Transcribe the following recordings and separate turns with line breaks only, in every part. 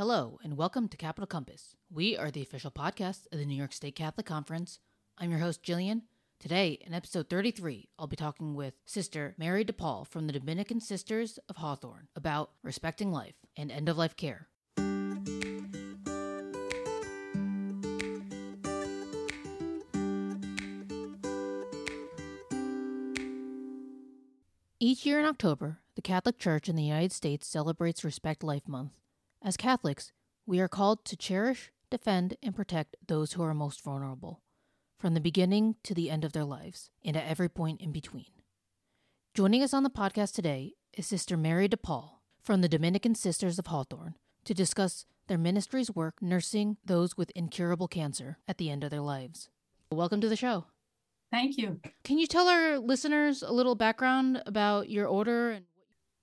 Hello, and welcome to Capital Compass. We are the official podcast of the New York State Catholic Conference. I'm your host, Gillian. Today, in episode 33, I'll be talking with Sister Mary de Paul from the Dominican Sisters of Hawthorne about respecting life and end of life care. Each year in October, the Catholic Church in the United States celebrates Respect Life Month. As Catholics, we are called to cherish, defend, and protect those who are most vulnerable, from the beginning to the end of their lives, and at every point in between. Joining us on the podcast today is Sister Mary de Paul from the Dominican Sisters of Hawthorne to discuss their ministry's work nursing those with incurable cancer at the end of their lives. Welcome to the show.
Thank you.
Can you tell our listeners a little background about your order and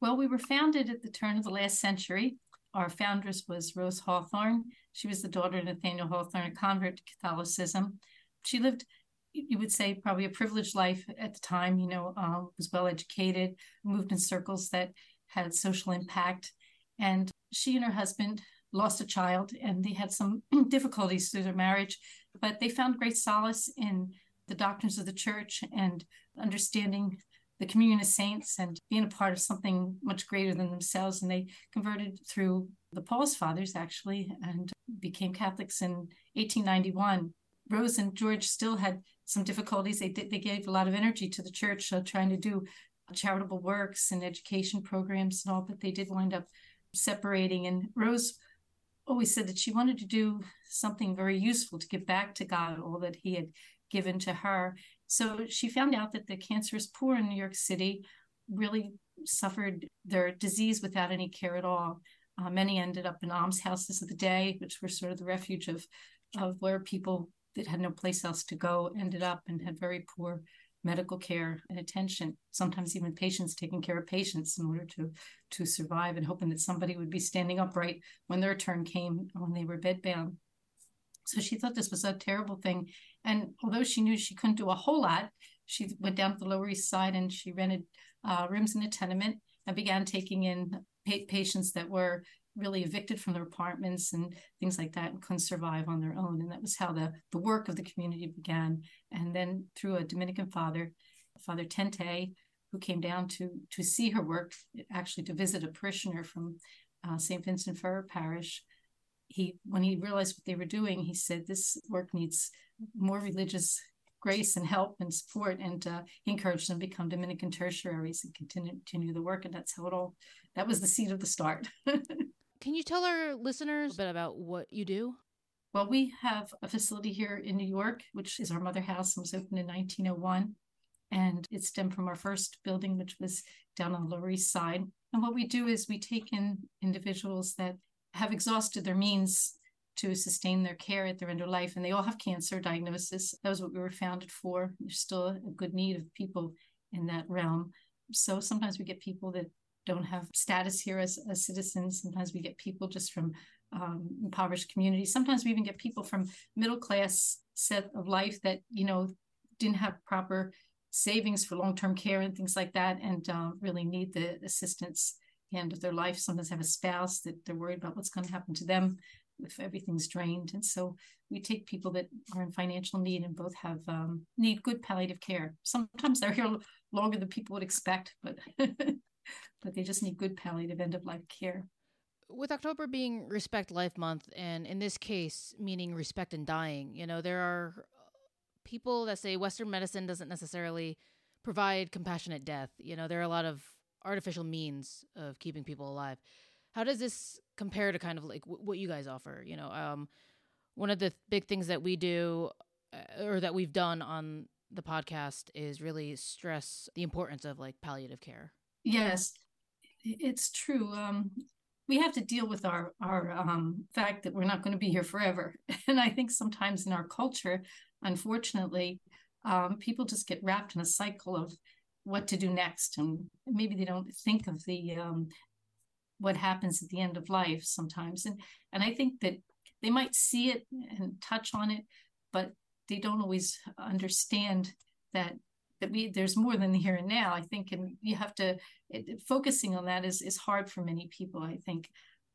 Well, we were founded at the turn of the last century. Our foundress was Rose Hawthorne. She was the daughter of Nathaniel Hawthorne, a convert to Catholicism. She lived, you would say, probably a privileged life at the time, you know, uh, was well educated, moved in circles that had social impact. And she and her husband lost a child and they had some difficulties through their marriage, but they found great solace in the doctrines of the church and understanding the communion of saints and being a part of something much greater than themselves. And they converted through the Paulist Fathers, actually, and became Catholics in 1891. Rose and George still had some difficulties. They did, they gave a lot of energy to the church, uh, trying to do charitable works and education programs and all, but they did wind up separating. And Rose always said that she wanted to do something very useful to give back to God all that He had given to her. So she found out that the cancerous poor in New York City really suffered their disease without any care at all. Uh, many ended up in almshouses of the day, which were sort of the refuge of, of where people that had no place else to go ended up and had very poor medical care and attention. Sometimes even patients taking care of patients in order to to survive and hoping that somebody would be standing upright when their turn came when they were bedbound. So she thought this was a terrible thing. And although she knew she couldn't do a whole lot, she went down to the Lower East Side and she rented uh, rooms in a tenement and began taking in pa- patients that were really evicted from their apartments and things like that and couldn't survive on their own. And that was how the, the work of the community began. And then through a Dominican father, Father Thuente, who came down to to see her work, actually to visit a parishioner from uh, St. Vincent Ferrer Parish, he when he realized what they were doing he said this work needs more religious grace and help and support and uh, he encouraged them to become dominican tertiaries and continue, continue the work. And that's how it all that was the seed of the start.
Can you tell our listeners a bit about what you do?
Well we have a facility here in new york which is our mother house and was opened in 1901 and it stemmed from our first building which was down on the lower east side. And what we do is we take in individuals that have exhausted their means to sustain their care at their end of life, and they all have cancer diagnosis. That was what we were founded for. There's still a good need of people in that realm. So sometimes we get people that don't have status here as, as citizens. Sometimes we get people just from um, impoverished communities. Sometimes we even get people from middle class set of life that you know didn't have proper savings for long term care and things like that, and uh, really need the assistance end of their life. Sometimes have a spouse that they're worried about what's going to happen to them if everything's drained. And so we take people that are in financial need and both have um, need good palliative care. Sometimes they're here longer than people would expect, but but they just need good palliative end of life care.
With October being Respect Life Month, and in this case, meaning respect and dying, you know, there are people that say Western medicine doesn't necessarily provide compassionate death. You know, there are a lot of artificial means of keeping people alive. How does this compare to kind of like w- what you guys offer? You know, um, one of the big things that we do uh, or that we've done on the podcast is really stress the importance of like palliative care.
Yes, it's true. Um, we have to deal with our our um, fact that we're not going to be here forever, and I think sometimes in our culture, unfortunately, um, people just get wrapped in a cycle of what to do next. And maybe they don't think of the um, what happens at the end of life sometimes. And and i think that they might see it and touch on it but they don't always understand that that we there's more than the here and now i think. And you have to it, focusing on that is is hard for many people i think.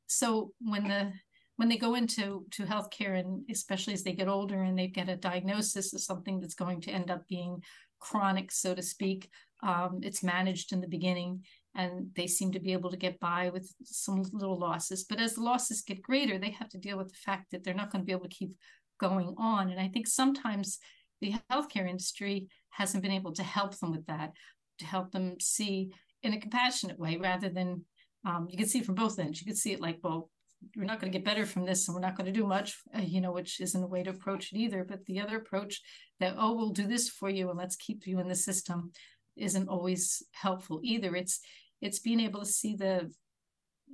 So when the when they go into to healthcare and especially as they get older and they get a diagnosis of something that's going to end up being chronic so to speak um, it's managed in the beginning and they seem to be able to get by with some little losses. But as the losses get greater they have to deal with the fact that they're not going to be able to keep going on. And i think sometimes the healthcare industry hasn't been able to help them with that to help them see in a compassionate way rather than um, you can see from both ends. You can see it like well we're not going to get better from this and we're not going to do much uh, you know which isn't a way to approach it either. But the other approach that oh we'll do this for you and let's keep you in the system isn't always helpful either it's it's being able to see the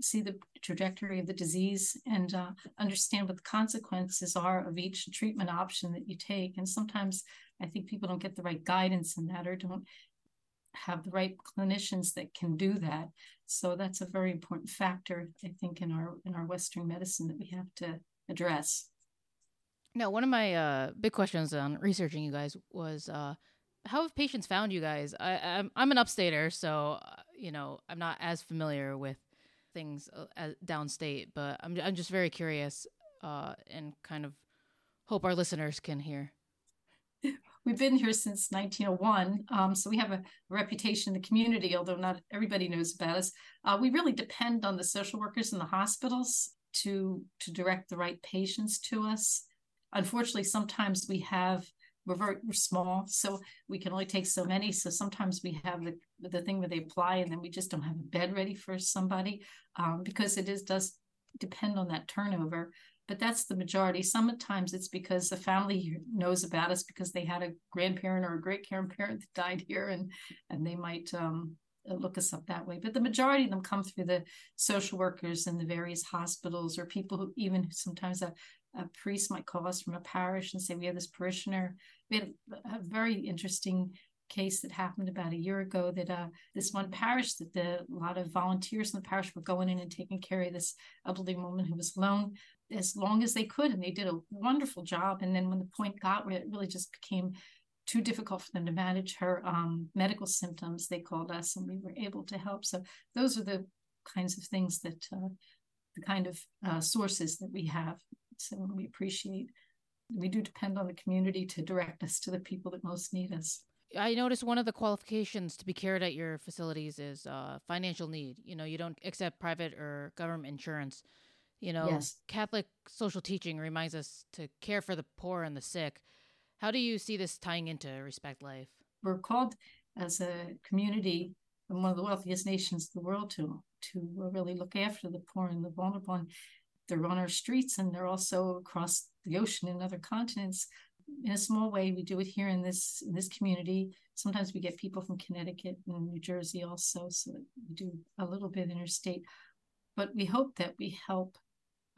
see the trajectory of the disease and uh, understand what the consequences are of each treatment option that you take and sometimes i think people don't get the right guidance in that or don't have the right clinicians that can do that. So that's a very important factor, I think, in our in our Western medicine that we have to address.
Now, one of my uh, big questions on researching you guys was uh, how have patients found you guys? I, I'm I'm an upstater, so uh, you know I'm not as familiar with things uh, downstate, but I'm I'm just very curious uh, and kind of hope our listeners can hear.
We've been here since 1901, um, so we have a reputation in the community, although not everybody knows about us. Uh, we really depend on the social workers in the hospitals to to direct the right patients to us. Unfortunately, sometimes we have we're very we're small, so we can only take so many. So sometimes we have the the thing where they apply, and then we just don't have a bed ready for somebody um, because it is does depend on that turnover but that's the majority. Sometimes it's because the family knows about us because they had a grandparent or a great grandparent that died here, and and they might um, look us up that way. But the majority of them come through the social workers in the various hospitals, or people who even sometimes a, a priest might call us from a parish and say we have this parishioner. We had a very interesting case that happened about a year ago that uh, this one parish that the, a lot of volunteers in the parish were going in and taking care of this elderly woman who was alone as long as they could and they did a wonderful job. And then when the point got where it really just became too difficult for them to manage her um, medical symptoms they called us and we were able to help. So those are the kinds of things that uh, the kind of uh, sources that we have so we appreciate we do depend on the community to direct us to the people that most need us
I noticed one of the qualifications to be cared at your facilities is uh, financial need. You know, you don't accept private or government insurance. You know, yes. Catholic social teaching reminds us to care for the poor and the sick. How do you see this tying into Respect Life?
We're called as a community and one of the wealthiest nations in the world to to really look after the poor and the vulnerable. And they're on our streets and they're also across the ocean in other continents. In a small way, we do it here in this in this community. Sometimes we get people from Connecticut and New Jersey also, so we do a little bit interstate. But we hope that we help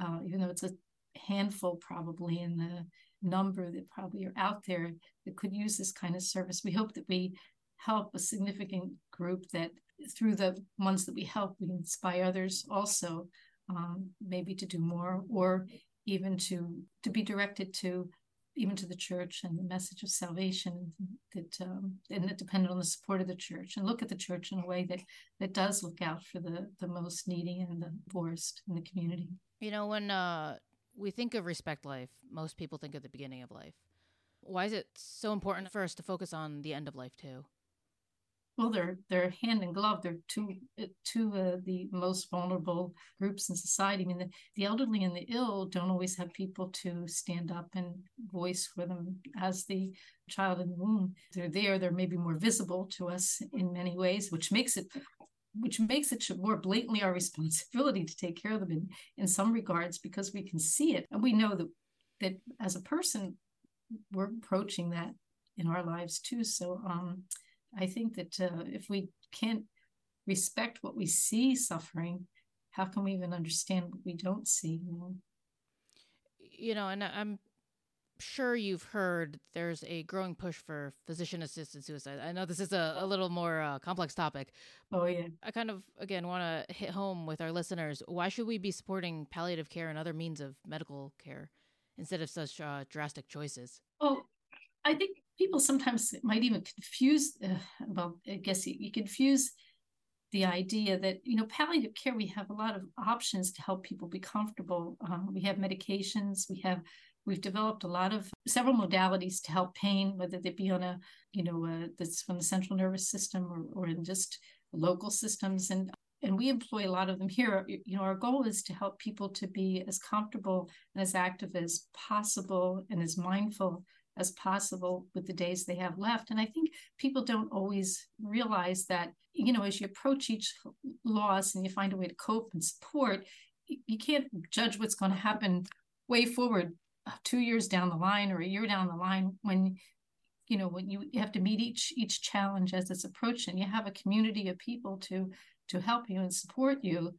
uh, even though it's a handful probably in the number that probably are out there that could use this kind of service. We hope that we help a significant group that through the ones that we help, we inspire others also um, maybe to do more or even to to be directed to even to the church and the message of salvation that um, and that depended on the support of the church and look at the church in a way that that does look out for the the most needy and the poorest in the community.
You know, when uh, we think of respect life, most people think of the beginning of life. Why is it so important for us to focus on the end of life too?
Well, they're they're hand in glove. They're two two uh, the most vulnerable groups in society. I mean, the, the elderly and the ill don't always have people to stand up and voice for them as the child in the womb. They're there. They're maybe more visible to us in many ways, which makes it which makes it more blatantly our responsibility to take care of them in, in some regards because we can see it and we know that that as a person we're approaching that in our lives too so um, i think that uh, if we can't respect what we see suffering how can we even understand what we don't see you know,
you know and i'm sure you've heard there's a growing push for physician assisted suicide. I know this is a, a little more uh, complex topic.
Oh, yeah.
I kind of, again, want to hit home with our listeners. Why should we be supporting palliative care and other means of medical care instead of such uh, drastic choices?
Oh, I think people sometimes might even confuse, uh, well, I guess you, you confuse the idea that you know palliative care we have a lot of options to help people be comfortable. Um, we have medications we have we've developed a lot of several modalities to help pain whether they be on a you know uh, that's from the central nervous system or, or in just local systems. And and we employ a lot of them here. You know our goal is to help people to be as comfortable and as active as possible and as mindful as possible with the days they have left. And I think people don't always realize that, you know, as you approach each loss and you find a way to cope and support, you can't judge what's going to happen way forward uh, two years down the line or a year down the line when you know when you, you have to meet each each challenge as it's approaching you have a community of people to to help you and support you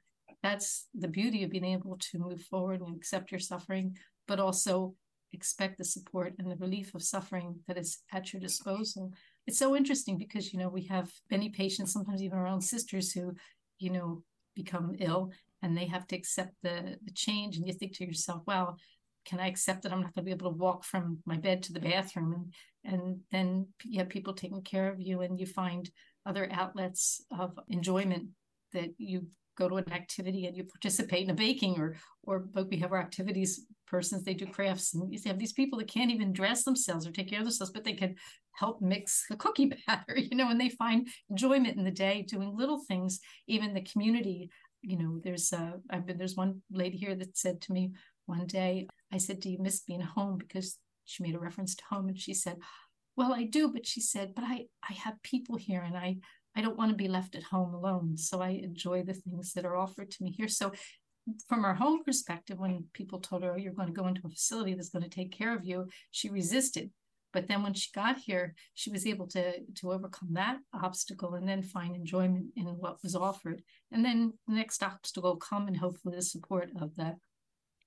that's the beauty of being able to move forward and accept your suffering but also expect the support and the relief of suffering that is at your disposal. It's so interesting because, you know, we have many patients, sometimes even our own sisters who, you know, become ill and they have to accept the, the change. And you think to yourself, well, can I accept that I'm not going to be able to walk from my bed to the bathroom? And, and then you have people taking care of you and you find other outlets of enjoyment that you go to an activity and you participate in a baking or or but we have our activities persons they do crafts and you have these people that can't even dress themselves or take care of themselves but they can help mix a cookie batter you know and they find enjoyment in the day doing little things even the community. You know there's uh i've been there's one lady here that said to me one day i said do you miss being home? Because she made a reference to home and she said well i do but she said but i i have people here and i I don't want to be left at home alone. So I enjoy the things that are offered to me here. So from her home perspective, when people told her, oh, you're going to go into a facility that's going to take care of you, she resisted. But then when she got here, she was able to, to overcome that obstacle and then find enjoyment in what was offered. And then the next obstacle come and hopefully the support of the,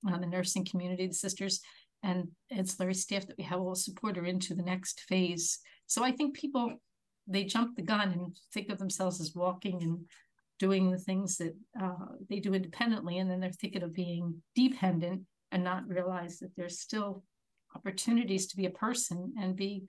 uh, the nursing community, the sisters and ancillary staff that we have will support her into the next phase. So I think people they jump the gun and think of themselves as walking and doing the things that uh, they do independently, and then they're thinking of being dependent and not realize that there's still opportunities to be a person and be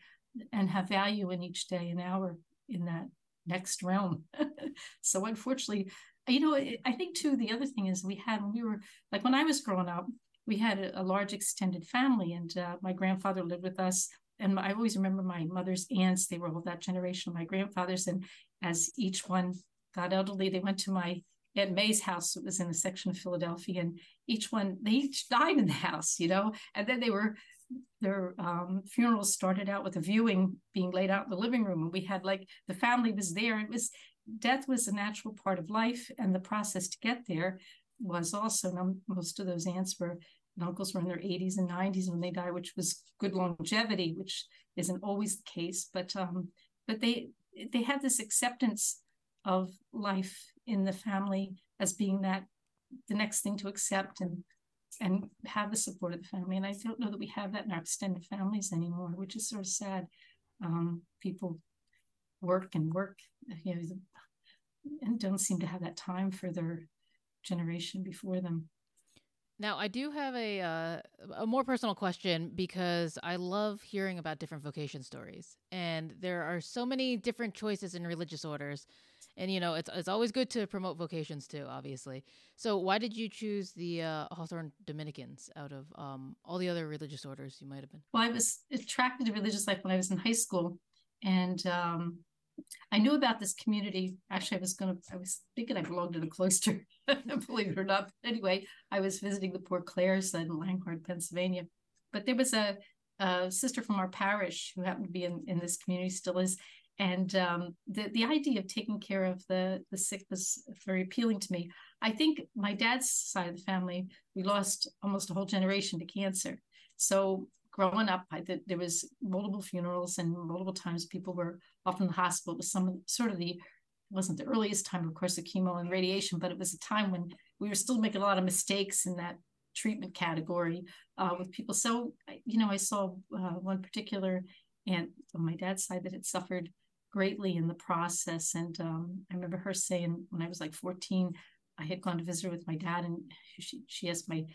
and have value in each day and hour in that next realm. so unfortunately, you know, I think too the other thing is we had when we were like when I was growing up, we had a, a large extended family, and uh, my grandfather lived with us and I always remember my mother's aunts, they were all that generation my grandfathers. And as each one got elderly, they went to my Aunt May's house. It was in a section of Philadelphia. And each one, they each died in the house, you know, and then they were, their um, funerals started out with a viewing being laid out in the living room. And we had like, the family was there. It was, death was a natural part of life. And the process to get there was also, most of those aunts were uncles were in their 80s and 90s when they died, which was good longevity, which isn't always the case. But um, but they they had this acceptance of life in the family as being that the next thing to accept and and have the support of the family. And I don't know that we have that in our extended families anymore, which is sort of sad. Um, people work and work, you know, and don't seem to have that time for their generation before them.
Now, I do have a uh, a more personal question because I love hearing about different vocation stories, and there are so many different choices in religious orders, and you know it's it's always good to promote vocations too, obviously. So, why did you choose the uh, Hawthorne Dominicans out of um, all the other religious orders you might have been?
Well, I was attracted to religious life when I was in high school, and um, I knew about this community. Actually, I was going to, I was thinking I belonged in a cloister, believe it or not. But anyway, I was visiting the Poor Clares in Langhorne, Pennsylvania. But there was a, a, sister from our parish who happened to be in, in this community, still is. And um, the, the idea of taking care of the, the sick was very appealing to me. I think my dad's side of the family, we lost almost a whole generation to cancer. So growing up, I there was multiple funerals and multiple times people were off in the hospital. It was some sort of the wasn't the earliest time, of course, of chemo and radiation, but it was a time when we were still making a lot of mistakes in that treatment category uh, with people. So, you know, I saw uh, one particular aunt on my dad's side that had suffered greatly in the process. And um, I remember her saying when I was like 14, I had gone to visit her with my dad, and she, she asked my,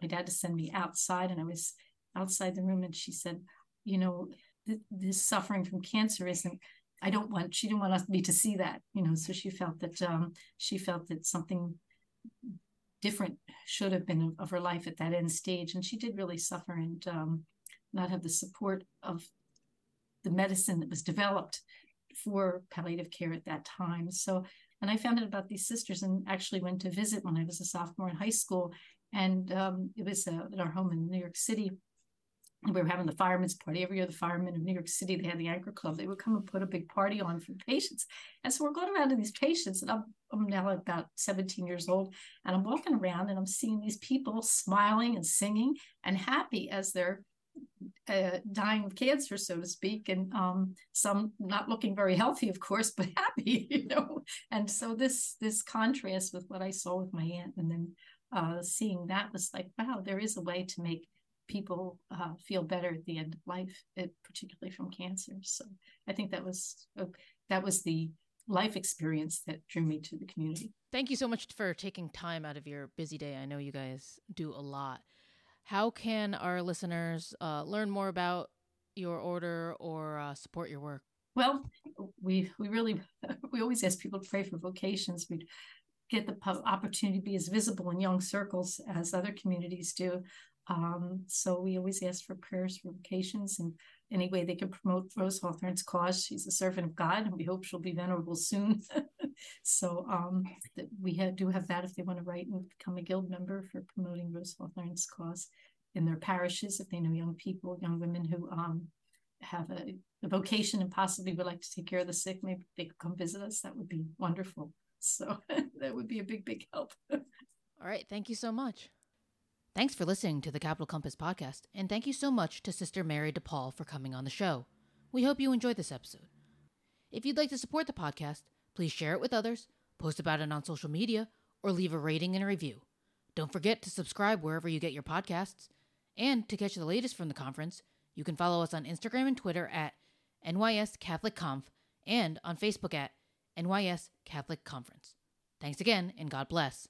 my dad to send me outside, and I was outside the room and she said, you know, th- this suffering from cancer isn't I don't want she didn't want us me to see that, you know. So she felt that um, she felt that something different should have been of her life at that end stage, and she did really suffer and um, not have the support of the medicine that was developed for palliative care at that time. So, and I found out about these sisters and actually went to visit when I was a sophomore in high school, and um, it was uh, at our home in New York City we were having the firemen's party every year. The firemen of New York City, they had the anchor club. They would come and put a big party on for patients. And so we're going around to these patients, and I'm, I'm now about 17 years old, and I'm walking around and I'm seeing these people smiling and singing and happy as they're uh, dying of cancer, so to speak, and um, some not looking very healthy, of course, but happy, you know. And so this this contrast with what I saw with my aunt, and then uh, seeing that was like, wow, there is a way to make people uh, feel better at the end of life, it, particularly from cancer. So I think that was uh, that was the life experience that drew me to the community.
Thank you so much for taking time out of your busy day. I know you guys do a lot. How can our listeners uh, learn more about your order or uh, support your work?
Well, we we really we always ask people to pray for vocations. We get the opportunity to be as visible in young circles as other communities do. Um, so we always ask for prayers for vocations and any way they can promote Rose Hawthorne's cause. She's a servant of God, and we hope she'll be venerable soon. so um, we have, do have that if they want to write and become a guild member for promoting Rose Hawthorne's cause in their parishes. If they know young people, young women who um, have a, a, vocation and possibly would like to take care of the sick, maybe they could come visit us. That would be wonderful. So that would be a big, big help.
All right. Thank you so much. Thanks for listening to the Capital Compass podcast, and thank you so much to Sister Mary de Paul for coming on the show. We hope you enjoyed this episode. If you'd like to support the podcast, please share it with others, post about it on social media, or leave a rating and a review. Don't forget to subscribe wherever you get your podcasts. And to catch the latest from the conference, you can follow us on Instagram and Twitter at NYS Catholic Conf and on Facebook at NYS Catholic Conference. Thanks again, and God bless.